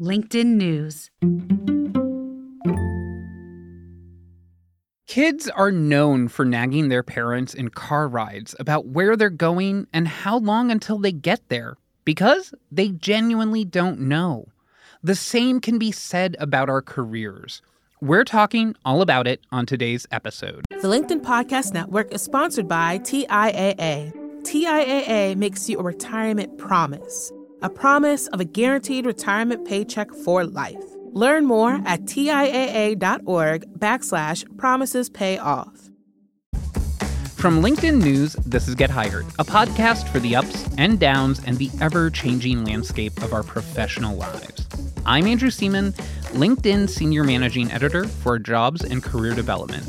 LinkedIn News. Kids are known for nagging their parents in car rides about where they're going and how long until they get there because they genuinely don't know. The same can be said about our careers. We're talking all about it on today's episode. The LinkedIn Podcast Network is sponsored by TIAA. TIAA makes you a retirement promise a promise of a guaranteed retirement paycheck for life. Learn more at TIAA.org backslash promises pay off. From LinkedIn News, this is Get Hired, a podcast for the ups and downs and the ever changing landscape of our professional lives. I'm Andrew Seaman, LinkedIn Senior Managing Editor for Jobs and Career Development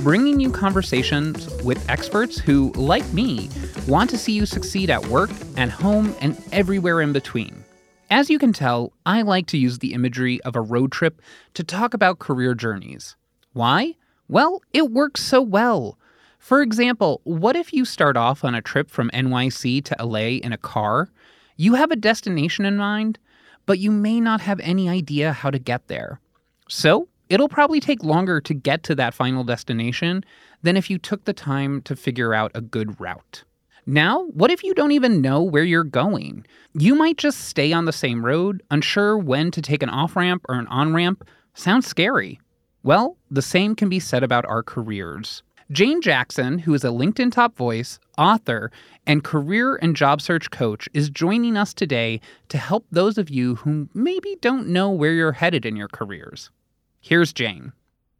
bringing you conversations with experts who, like me, want to see you succeed at work, at home, and everywhere in between. As you can tell, I like to use the imagery of a road trip to talk about career journeys. Why? Well, it works so well. For example, what if you start off on a trip from NYC to LA in a car? You have a destination in mind, but you may not have any idea how to get there. So, it'll probably take longer to get to that final destination than if you took the time to figure out a good route. Now, what if you don't even know where you're going? You might just stay on the same road, unsure when to take an off ramp or an on ramp. Sounds scary. Well, the same can be said about our careers. Jane Jackson, who is a LinkedIn top voice, author, and career and job search coach, is joining us today to help those of you who maybe don't know where you're headed in your careers. Here's Jane.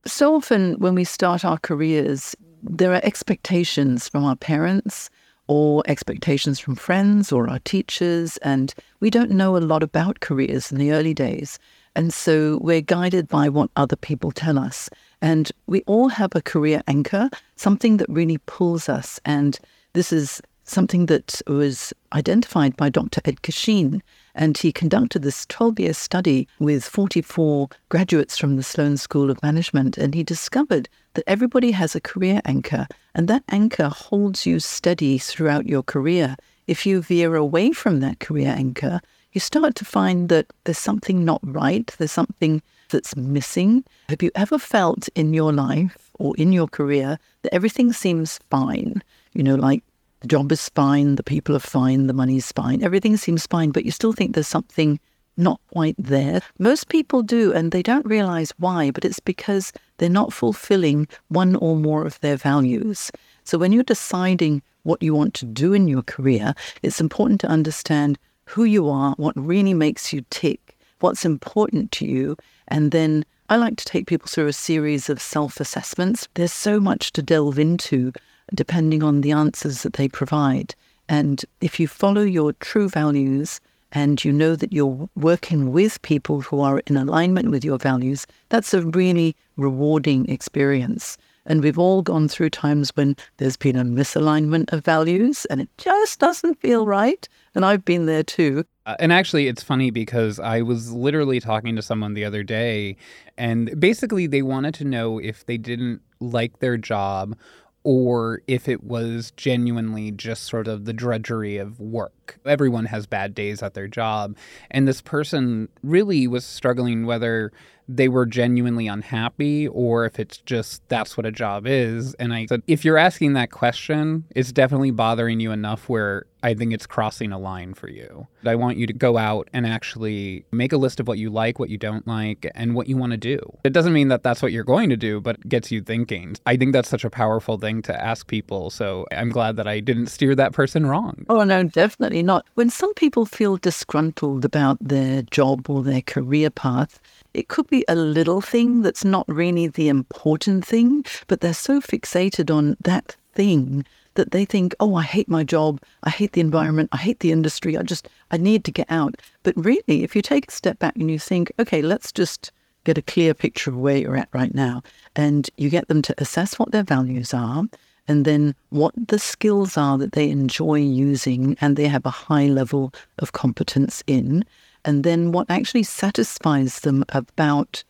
So often, when we start our careers, there are expectations from our parents or expectations from friends or our teachers, and we don't know a lot about careers in the early days. And so we're guided by what other people tell us. And we all have a career anchor, something that really pulls us. And this is something that was identified by Dr. Edgar Schein. And he conducted this 12 year study with 44 graduates from the Sloan School of Management. And he discovered that everybody has a career anchor, and that anchor holds you steady throughout your career. If you veer away from that career anchor, you start to find that there's something not right, there's something that's missing. Have you ever felt in your life or in your career that everything seems fine? You know, like the job is fine, the people are fine, the money's fine, everything seems fine, but you still think there's something not quite there. Most people do, and they don't realize why, but it's because they're not fulfilling one or more of their values. So when you're deciding what you want to do in your career, it's important to understand who you are, what really makes you tick, what's important to you, and then I like to take people through a series of self assessments. There's so much to delve into depending on the answers that they provide. And if you follow your true values and you know that you're working with people who are in alignment with your values, that's a really rewarding experience. And we've all gone through times when there's been a misalignment of values and it just doesn't feel right. And I've been there too. Uh, and actually, it's funny because I was literally talking to someone the other day, and basically, they wanted to know if they didn't like their job or if it was genuinely just sort of the drudgery of work. Everyone has bad days at their job. And this person really was struggling whether they were genuinely unhappy or if it's just that's what a job is. And I said, if you're asking that question, it's definitely bothering you enough where I think it's crossing a line for you. I want you to go out and actually make a list of what you like, what you don't like, and what you want to do. It doesn't mean that that's what you're going to do, but gets you thinking. I think that's such a powerful thing to ask people. So I'm glad that I didn't steer that person wrong. Oh, no, definitely not. When some people feel disgruntled about their job or their career path, it could be a little thing that's not really the important thing, but they're so fixated on that thing that they think, oh, I hate my job, I hate the environment, I hate the industry, I just, I need to get out. But really, if you take a step back and you think, okay, let's just get a clear picture of where you're at right now, and you get them to assess what their values are, and then what the skills are that they enjoy using and they have a high level of competence in, and then what actually satisfies them about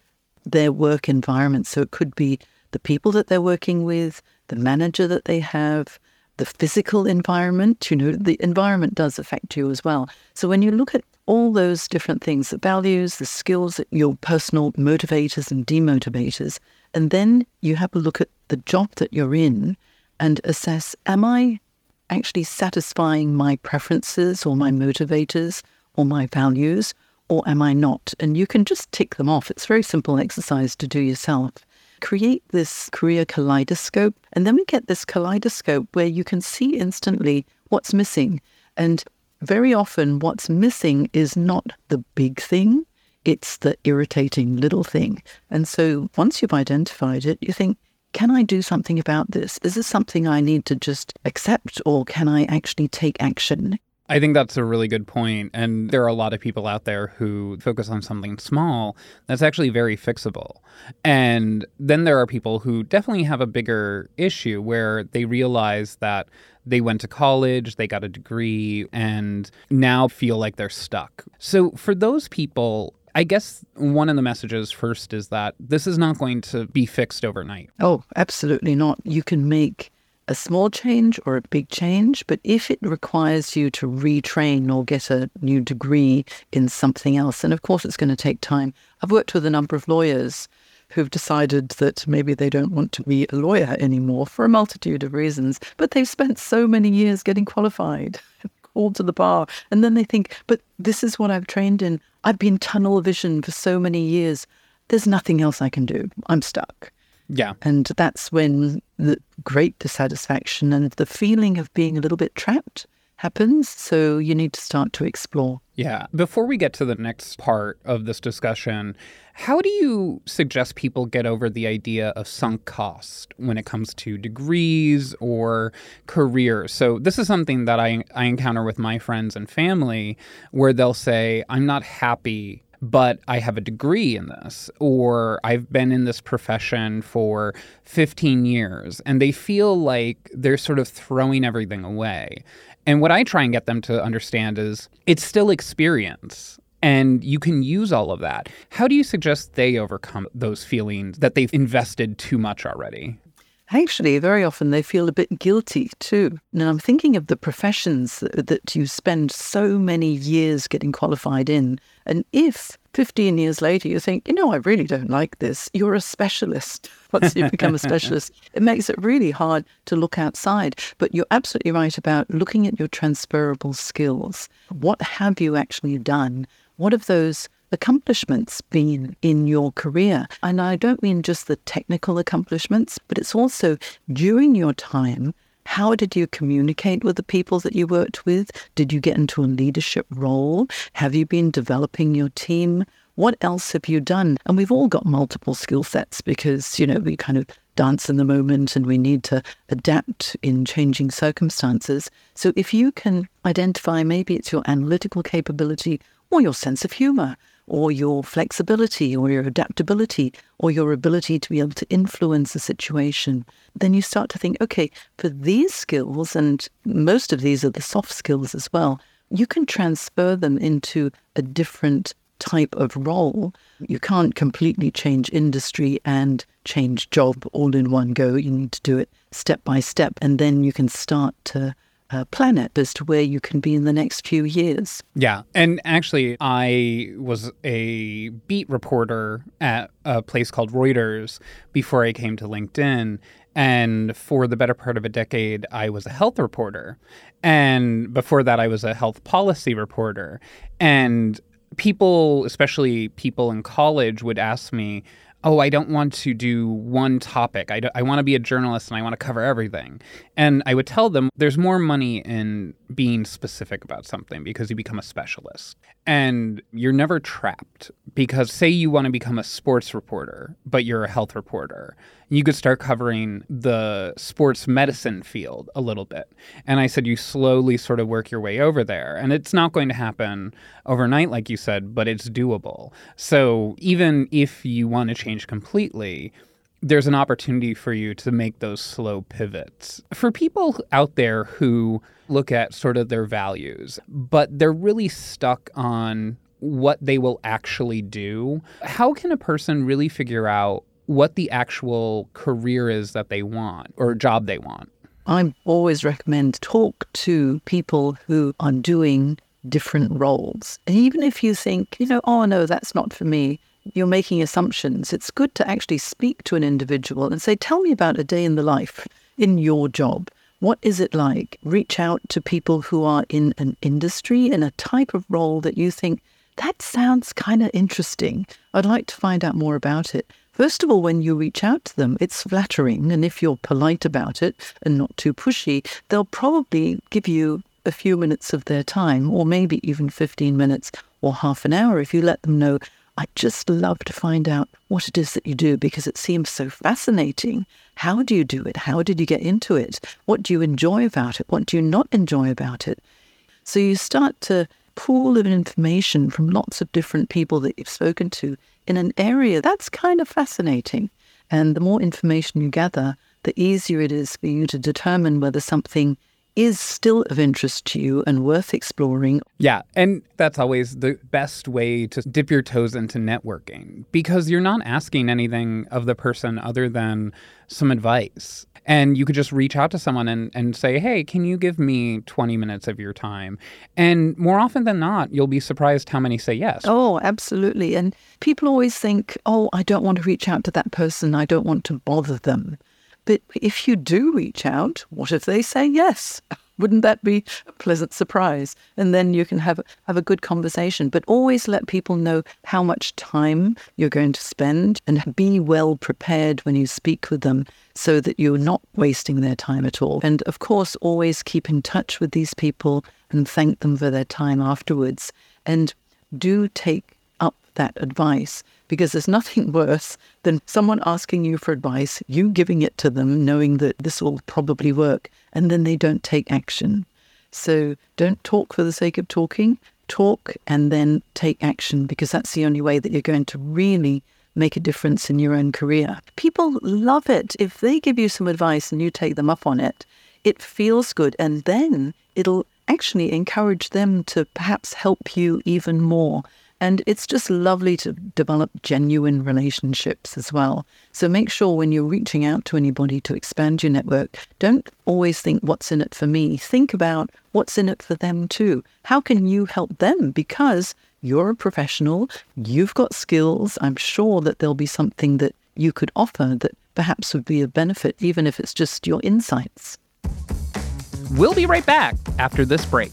their work environment. So it could be the people that they're working with, the manager that they have, the physical environment. You know, the environment does affect you as well. So when you look at all those different things the values, the skills, your personal motivators and demotivators. And then you have a look at the job that you're in and assess Am I actually satisfying my preferences or my motivators or my values? Or am I not? And you can just tick them off. It's a very simple exercise to do yourself create this career kaleidoscope. And then we get this kaleidoscope where you can see instantly what's missing. And very often, what's missing is not the big thing, it's the irritating little thing. And so once you've identified it, you think, can I do something about this? Is this something I need to just accept, or can I actually take action? I think that's a really good point. And there are a lot of people out there who focus on something small that's actually very fixable. And then there are people who definitely have a bigger issue where they realize that they went to college, they got a degree, and now feel like they're stuck. So for those people, I guess one of the messages first is that this is not going to be fixed overnight. Oh, absolutely not. You can make a small change or a big change, but if it requires you to retrain or get a new degree in something else, and of course it's going to take time. I've worked with a number of lawyers who've decided that maybe they don't want to be a lawyer anymore for a multitude of reasons, but they've spent so many years getting qualified, called to the bar, and then they think, but this is what I've trained in. I've been tunnel vision for so many years. There's nothing else I can do. I'm stuck. Yeah. And that's when the great dissatisfaction and the feeling of being a little bit trapped happens. So you need to start to explore. Yeah. Before we get to the next part of this discussion, how do you suggest people get over the idea of sunk cost when it comes to degrees or careers? So, this is something that I, I encounter with my friends and family where they'll say, I'm not happy but I have a degree in this, or I've been in this profession for 15 years, and they feel like they're sort of throwing everything away. And what I try and get them to understand is it's still experience. And you can use all of that. How do you suggest they overcome those feelings that they've invested too much already? Actually, very often they feel a bit guilty too. And I'm thinking of the professions that, that, you spend so many years getting qualified in. And if 15 years later you think, you know, I really don't like this, you're a specialist. Once you become a specialist, it makes it really hard to look outside. But you're absolutely right about looking at your transferable skills. What have you actually done? What have those accomplishments been in your career? And I don't mean just the technical accomplishments, but it's also during your time. How did you communicate with the people that you worked with? Did you get into a leadership role? Have you been developing your team? What else have you done? And we've all got multiple skill sets because, you know, we kind of dance in the moment and we need to adapt in changing circumstances. So if you can identify maybe it's your analytical capability or your sense of humor or your flexibility or your adaptability or your ability to be able to influence the situation, then you start to think, okay, for these skills, and most of these are the soft skills as well, you can transfer them into a different type of role. You can't completely change industry and change job all in one go. You need to do it step by step, and then you can start to uh, planet as to where you can be in the next few years. Yeah. And actually, I was a beat reporter at a place called Reuters before I came to LinkedIn. And for the better part of a decade, I was a health reporter. And before that, I was a health policy reporter. And people, especially people in college, would ask me, oh, I don't want to do one topic. I, I want to be a journalist and I want to cover everything. And I would tell them there's more money in being specific about something because you become a specialist. And you're never trapped because, say, you want to become a sports reporter, but you're a health reporter you could start covering the sports medicine field a little bit. And I said, you slowly sort of work your way over there. And it's not going to happen overnight, like you said, but it's doable. So even if you want to change completely, there's an opportunity for you to make those slow pivots. For people out there who look at sort of their values, but they're really stuck on what they will actually do, how can a person really figure out what the actual career is that they want or job they want. I always recommend talk to people who are doing different roles. And even if you think, you know, oh no, that's not for me, you're making assumptions. It's good to actually speak to an individual and say, tell me about a day in the life in your job. What is it like? Reach out to people who are in an industry, in a type of role that you think, that sounds kind of interesting. I'd like to find out more about it. First of all, when you reach out to them, it's flattering. And if you're polite about it and not too pushy, they'll probably give you a few minutes of their time, or maybe even 15 minutes or half an hour if you let them know. I'd just love to find out what it is that you do because it seems so fascinating. How do you do it? How did you get into it? What do you enjoy about it? What do you not enjoy about it? So you start to pool of information from lots of different people that you've spoken to in an area that's kind of fascinating. And the more information you gather, the easier it is for you to determine whether something is still of interest to you and worth exploring. Yeah, and that's always the best way to dip your toes into networking because you're not asking anything of the person other than some advice. And you could just reach out to someone and, and say, hey, can you give me 20 minutes of your time? And more often than not, you'll be surprised how many say yes. Oh, absolutely. And people always think, oh, I don't want to reach out to that person. I don't want to bother them. But if you do reach out, what if they say yes? Wouldn't that be a pleasant surprise? And then you can have have a good conversation. But always let people know how much time you're going to spend and be well prepared when you speak with them so that you're not wasting their time at all. And of course, always keep in touch with these people and thank them for their time afterwards. And do take up that advice because there's nothing worse than someone asking you for advice, you giving it to them, knowing that this will probably work, and then they don't take action. So don't talk for the sake of talking. Talk and then take action because that's the only way that you're going to really make a difference in your own career. People love it. If they give you some advice and you take them up on it, it feels good. And then it'll actually encourage them to perhaps help you even more. And it's just lovely to develop genuine relationships as well. So make sure when you're reaching out to anybody to expand your network, don't always think what's in it for me. Think about what's in it for them too. How can you help them? Because you're a professional, you've got skills. I'm sure that there'll be something that you could offer that perhaps would be a benefit, even if it's just your insights. We'll be right back after this break.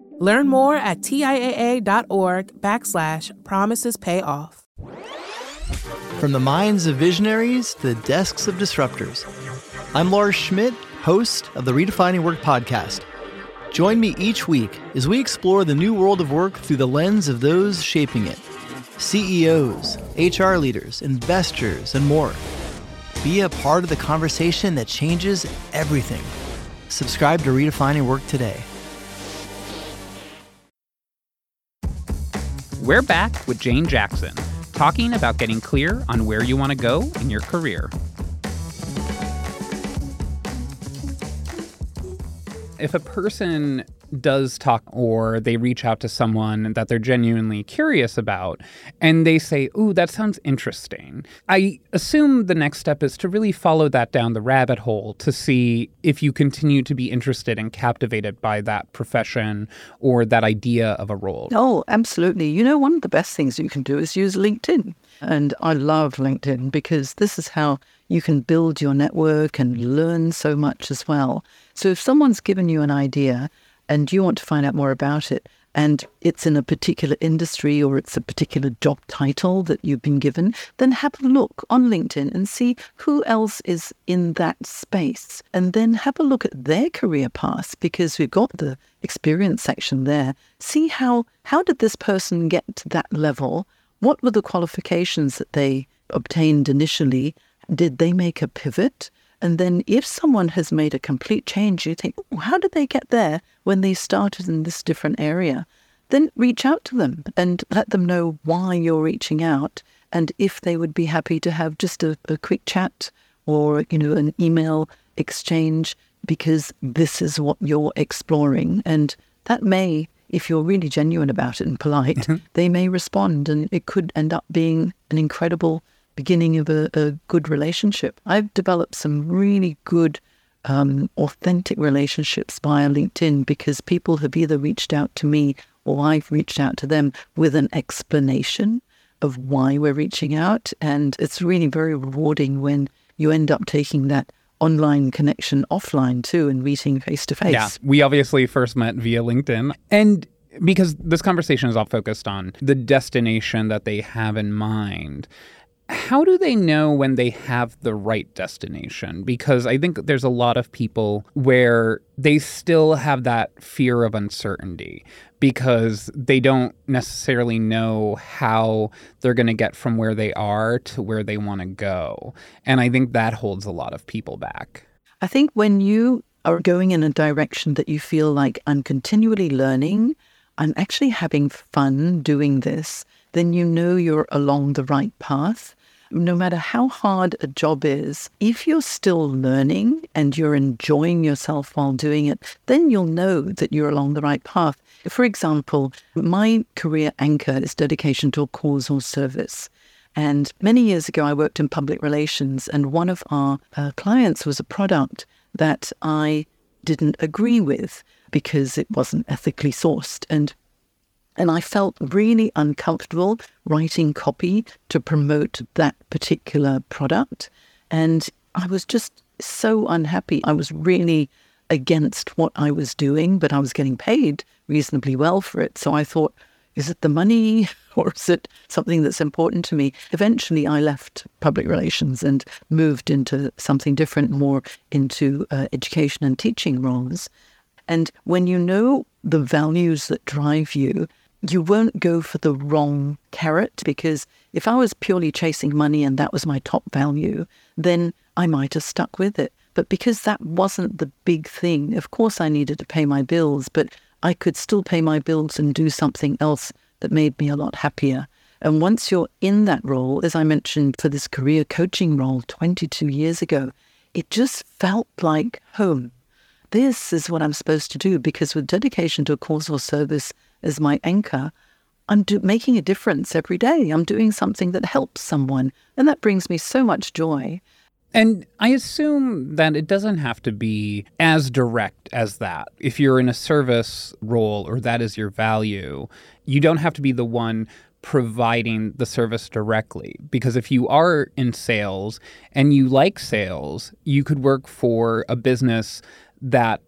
Learn more at TIAA.org backslash promises pay off. From the minds of visionaries to the desks of disruptors, I'm Lars Schmidt, host of the Redefining Work podcast. Join me each week as we explore the new world of work through the lens of those shaping it CEOs, HR leaders, investors, and more. Be a part of the conversation that changes everything. Subscribe to Redefining Work today. We're back with Jane Jackson, talking about getting clear on where you want to go in your career. If a person does talk or they reach out to someone that they're genuinely curious about and they say, Ooh, that sounds interesting. I assume the next step is to really follow that down the rabbit hole to see if you continue to be interested and captivated by that profession or that idea of a role. Oh, absolutely. You know, one of the best things you can do is use LinkedIn. And I love LinkedIn because this is how you can build your network and learn so much as well. So if someone's given you an idea, and you want to find out more about it, and it's in a particular industry or it's a particular job title that you've been given, then have a look on LinkedIn and see who else is in that space. And then have a look at their career paths because we've got the experience section there. See how how did this person get to that level? What were the qualifications that they obtained initially? Did they make a pivot? And then if someone has made a complete change, you think, oh, how did they get there when they started in this different area? Then reach out to them and let them know why you're reaching out and if they would be happy to have just a, a quick chat or, you know, an email exchange because this is what you're exploring. And that may, if you're really genuine about it and polite, mm-hmm. they may respond and it could end up being an incredible beginning of a, a good relationship. I've developed some really good, um, authentic relationships via LinkedIn because people have either reached out to me or I've reached out to them with an explanation of why we're reaching out. And it's really very rewarding when you end up taking that online connection offline too and meeting face to face. Yeah. We obviously first met via LinkedIn. And because this conversation is all focused on the destination that they have in mind how do they know when they have the right destination? Because I think there's a lot of people where they still have that fear of uncertainty because they don't necessarily know how they're going to get from where they are to where they want to go. And I think that holds a lot of people back. I think when you are going in a direction that you feel like I'm continually learning, I'm actually having fun doing this, then you know you're along the right path no matter how hard a job is, if you're still learning and you're enjoying yourself while doing it, then you'll know that you're along the right path. For example, my career anchor is dedication to a cause or service. And many years ago, I worked in public relations, and one of our uh, clients was a product that I didn't agree with because it wasn't ethically sourced. And and I felt really uncomfortable writing copy to promote that particular product. And I was just so unhappy. I was really against what I was doing, but I was getting paid reasonably well for it. So I thought, is it the money or is it something that's important to me? Eventually, I left public relations and moved into something different, more into uh, education and teaching roles. And when you know the values that drive you, you won't go for the wrong carrot because if I was purely chasing money and that was my top value, then I might have stuck with it. But because that wasn't the big thing, of course I needed to pay my bills, but I could still pay my bills and do something else that made me a lot happier. And once you're in that role, as I mentioned for this career coaching role 22 years ago, it just felt like home. This is what I'm supposed to do because with dedication to a cause or service, as my anchor, I'm do- making a difference every day. I'm doing something that helps someone. And that brings me so much joy. And I assume that it doesn't have to be as direct as that. If you're in a service role or that is your value, you don't have to be the one providing the service directly. Because if you are in sales and you like sales, you could work for a business that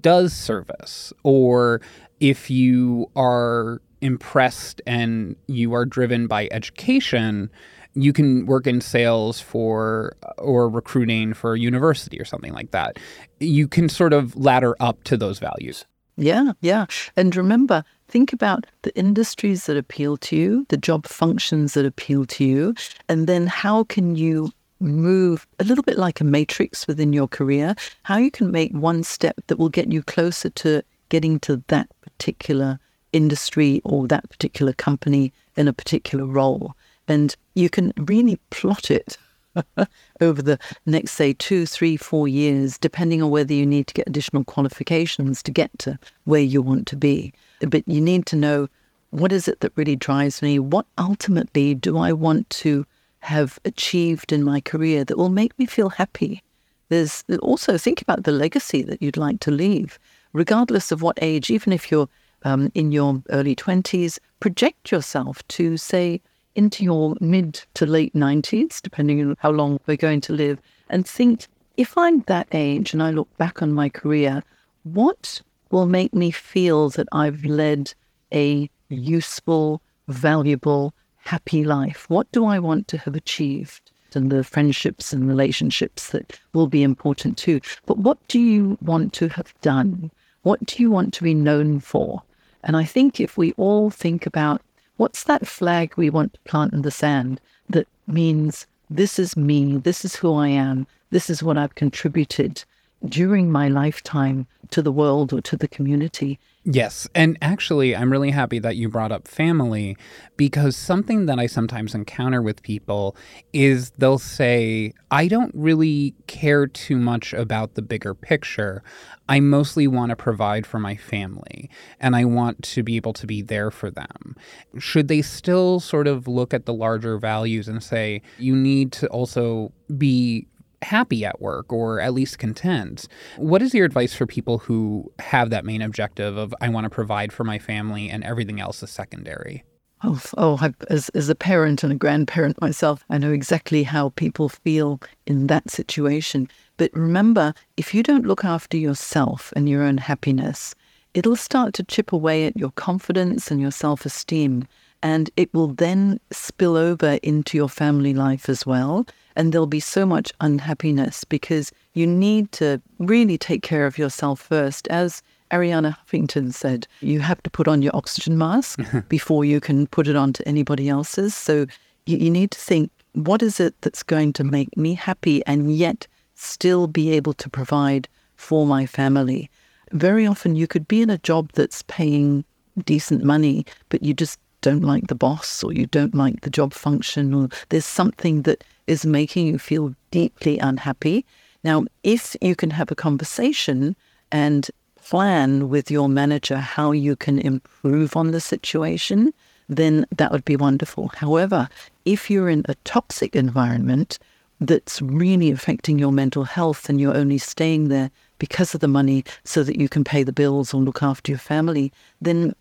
does service or if you are impressed and you are driven by education, you can work in sales for or recruiting for a university or something like that. You can sort of ladder up to those values. Yeah, yeah. And remember, think about the industries that appeal to you, the job functions that appeal to you, and then how can you move a little bit like a matrix within your career, how you can make one step that will get you closer to getting to that particular industry or that particular company in a particular role. And you can really plot it over the next, say, two, three, four years, depending on whether you need to get additional qualifications to get to where you want to be. But you need to know what is it that really drives me? What ultimately do I want to have achieved in my career that will make me feel happy? There's also think about the legacy that you'd like to leave regardless of what age, even if you're um, in your early 20s, project yourself to, say, into your mid to late 90s, depending on how long we're going to live, and think if I'm that age and I look back on my career, what will make me feel that I've led a useful, valuable, happy life? What do I want to have achieved? And the friendships and relationships that will be important too. But what do you want to have done? What do you want to be known for? And I think if we all think about what's that flag we want to plant in the sand that means this is me, this is who I am, this is what I've contributed during my lifetime to the world or to the community. Yes. And actually, I'm really happy that you brought up family because something that I sometimes encounter with people is they'll say, I don't really care too much about the bigger picture. I mostly want to provide for my family and I want to be able to be there for them. Should they still sort of look at the larger values and say, you need to also be happy at work or at least content. What is your advice for people who have that main objective of I want to provide for my family and everything else is secondary? Oh, oh I, as, as a parent and a grandparent myself, I know exactly how people feel in that situation. But remember, if you don't look after yourself and your own happiness, it'll start to chip away at your confidence and your self esteem. And it will then spill over into your family life as well and there'll be so much unhappiness because you need to really take care of yourself first. As Arianna Huffington said, you have to put on your oxygen mask before you can put it onto anybody else's. So you, you need to think, what is it that's going to make me happy and yet still be able to provide for my family? Very often you could be in a job that's paying decent money, but you just don't like the boss or you don't like the job function or there's something that is making you feel deeply unhappy. Now, if you can have a conversation and plan with your manager how you can improve on the situation, then that would be wonderful. However, if you're in a toxic environment that's really affecting your mental health and you're only staying there because of the money so that you can pay the bills or look after your family, then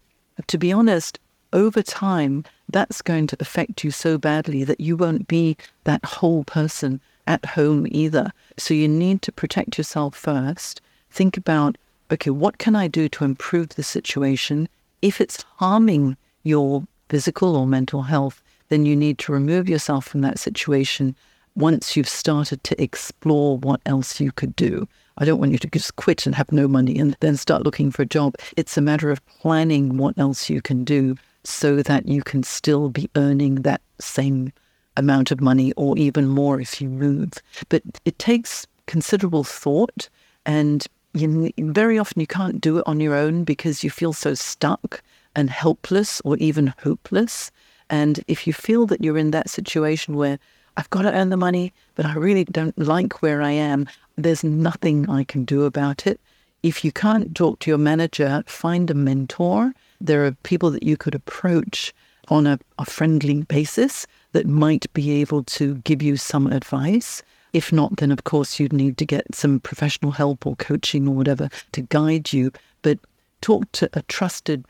to be honest, over time, that's going to affect you so badly that you won't be that whole person at home either. So you need to protect yourself first. Think about, okay, what can I do to improve the situation? If it's harming your physical or mental health, then you need to remove yourself from that situation once you've started to explore what else you could do. I don't want you to just quit and have no money and then start looking for a job. It's a matter of planning what else you can do so that you can still be earning that same amount of money or even more if you move. But it takes considerable thought and you, very often you can't do it on your own because you feel so stuck and helpless or even hopeless. And if you feel that you're in that situation where I've got to earn the money, but I really don't like where I am, there's nothing I can do about it. If you can't talk to your manager, find a mentor there are people that you could approach on a, a friendly basis that might be able to give you some advice. If not, then of course you'd need to get some professional help or coaching or whatever to guide you. But talk to a trusted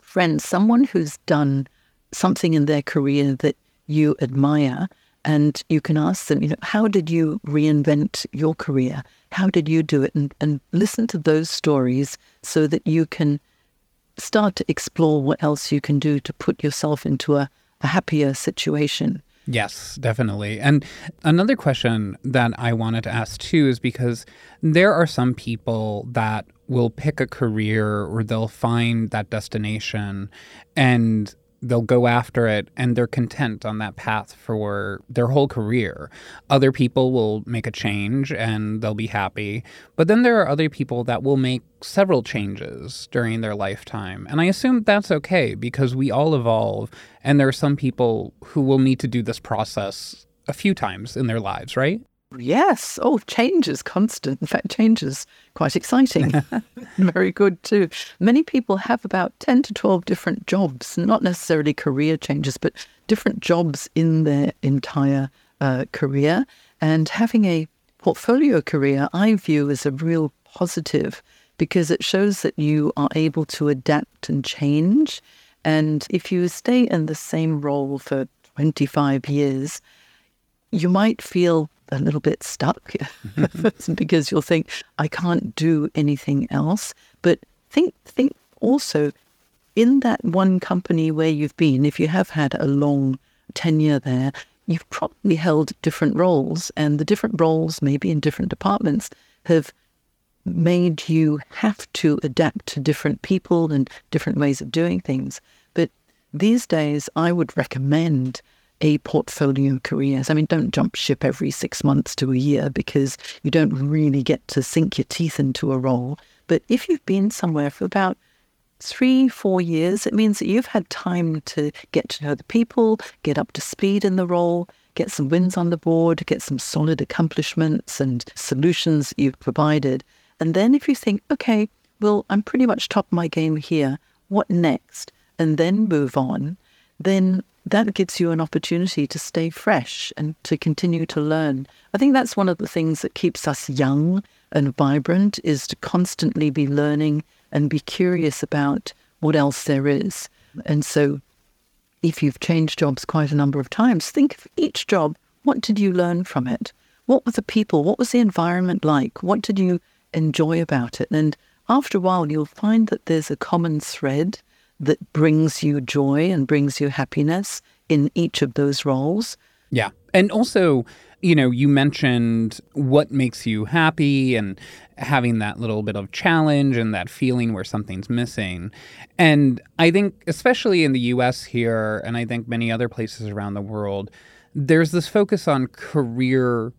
friend, someone who's done something in their career that you admire. And you can ask them, you know, how did you reinvent your career? How did you do it? And, and listen to those stories so that you can start to explore what else you can do to put yourself into a, a happier situation. Yes, definitely. And another question that I wanted to ask too is because there are some people that will pick a career or they'll find that destination and they'll go after it and they're content on that path for their whole career. Other people will make a change and they'll be happy. But then there are other people that will make several changes during their lifetime. And I assume that's okay because we all evolve and there are some people who will need to do this process a few times in their lives, right? Yes. Oh, change is constant. In fact, change is quite exciting. Very good, too. Many people have about 10 to 12 different jobs, not necessarily career changes, but different jobs in their entire uh, career. And having a portfolio career, I view as a real positive because it shows that you are able to adapt and change. And if you stay in the same role for 25 years, you might feel a little bit stuck mm-hmm. because you'll think, I can't do anything else. But think, think also in that one company where you've been, if you have had a long tenure there, you've probably held different roles, and the different roles, maybe in different departments, have made you have to adapt to different people and different ways of doing things. But these days, I would recommend a portfolio careers. I mean, don't jump ship every six months to a year because you don't really get to sink your teeth into a role. But if you've been somewhere for about three, four years, it means that you've had time to get to know the people, get up to speed in the role, get some wins on the board, get some solid accomplishments and solutions you've provided. And then if you think, okay, well, I'm pretty much top of my game here, what next? And then move on, then that gives you an opportunity to stay fresh and to continue to learn. I think that's one of the things that keeps us young and vibrant is to constantly be learning and be curious about what else there is. And so if you've changed jobs quite a number of times, think of each job. What did you learn from it? What were the people? What was the environment like? What did you enjoy about it? And after a while, you'll find that there's a common thread that brings you joy and brings you happiness in each of those roles. Yeah. And also, you know, you mentioned what makes you happy and having that little bit of challenge and that feeling where something's missing. And I think, especially in the US here, and I think many other places around the world, there's this focus on career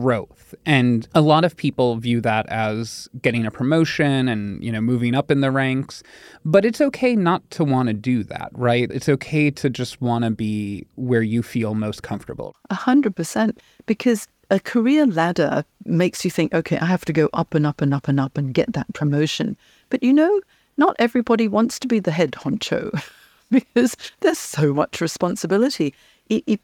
growth. And a lot of people view that as getting a promotion and, you know, moving up in the ranks. But it's okay not to want to do that, right? It's okay to just want to be where you feel most comfortable. A hundred percent. Because a career ladder makes you think, okay, I have to go up and up and up and up and get that promotion. But you know, not everybody wants to be the head honcho because there's so much responsibility. It, it,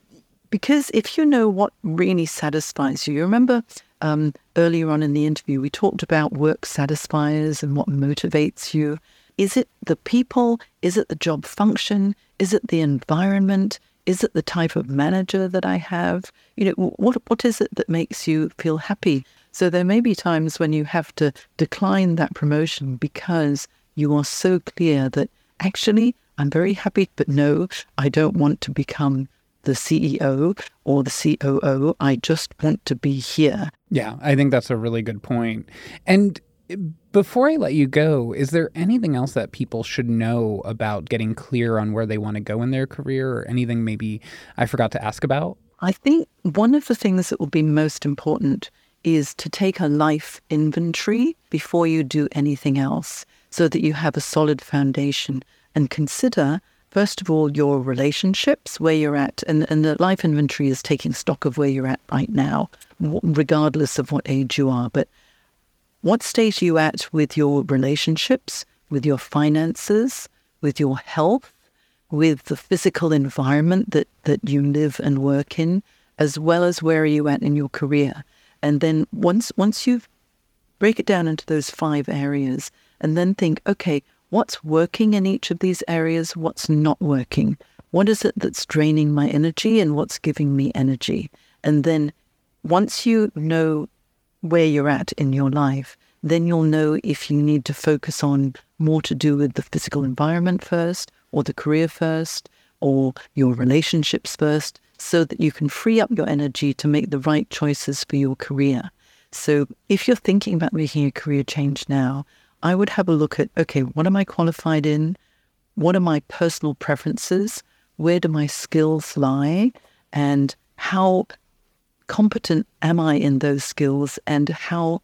because if you know what really satisfies you, you remember um, earlier on in the interview, we talked about work satisfiers and what motivates you. Is it the people? Is it the job function? Is it the environment? Is it the type of manager that I have? You know, what what is it that makes you feel happy? So there may be times when you have to decline that promotion because you are so clear that actually I'm very happy, but no, I don't want to become the CEO or the COO. I just want to be here. Yeah, I think that's a really good point. And before I let you go, is there anything else that people should know about getting clear on where they want to go in their career or anything maybe I forgot to ask about? I think one of the things that will be most important is to take a life inventory before you do anything else so that you have a solid foundation and consider first of all, your relationships, where you're at, and, and the life inventory is taking stock of where you're at right now, regardless of what age you are. But what stage are you at with your relationships, with your finances, with your health, with the physical environment that, that you live and work in, as well as where are you at in your career? And then once once you've break it down into those five areas, and then think, okay, what's working in each of these areas, what's not working, what is it that's draining my energy, and what's giving me energy. And then once you know where you're at in your life, then you'll know if you need to focus on more to do with the physical environment first, or the career first, or your relationships first, so that you can free up your energy to make the right choices for your career. So if you're thinking about making a career change now, I would have a look at okay, what am I qualified in? What are my personal preferences? Where do my skills lie? And how competent am I in those skills? And how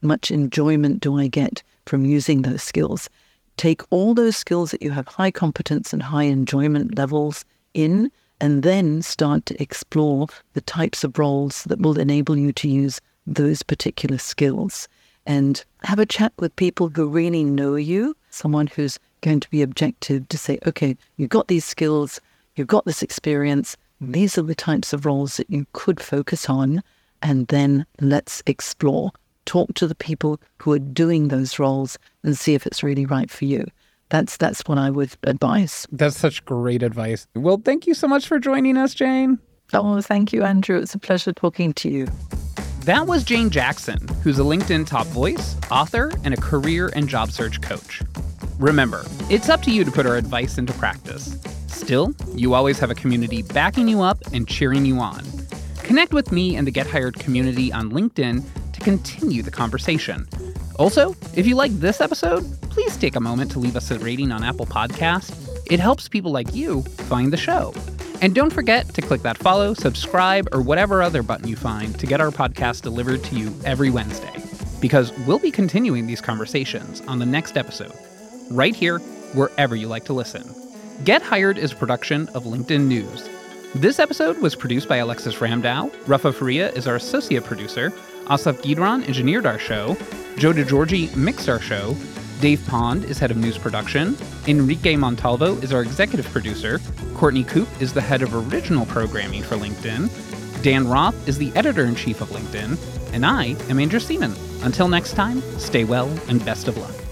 much enjoyment do I get from using those skills? Take all those skills that you have high competence and high enjoyment levels in, and then start to explore the types of roles that will enable you to use those particular skills and have a chat with people who really know you, someone who's going to be objective to say, okay, you've got these skills, you've got this experience, these are the types of roles that you could focus on, and then let's explore. Talk to the people who are doing those roles and see if it's really right for you. That's that's what I would advise. That's such great advice. Well, thank you so much for joining us, Jane. Oh, thank you, Andrew. It's a pleasure talking to you. That was Jane Jackson, who's a LinkedIn top voice, author, and a career and job search coach. Remember, it's up to you to put our advice into practice. Still, you always have a community backing you up and cheering you on. Connect with me and the Get Hired community on LinkedIn to continue the conversation. Also, if you like this episode, please take a moment to leave us a rating on Apple Podcast. It helps people like you find the show. And don't forget to click that follow, subscribe, or whatever other button you find to get our podcast delivered to you every Wednesday. Because we'll be continuing these conversations on the next episode, right here, wherever you like to listen. Get Hired is a production of LinkedIn News. This episode was produced by Alexis Ramdow. Rafa Faria is our associate producer. Asaf Gidron engineered our show. Joe DeGiorgi mixed our show. Dave Pond is head of news production. Enrique Montalvo is our executive producer. Courtney Coupe is the head of original programming for LinkedIn. Dan Roth is the editor in chief of LinkedIn. And I am Andrew Seaman. Until next time, stay well and best of luck.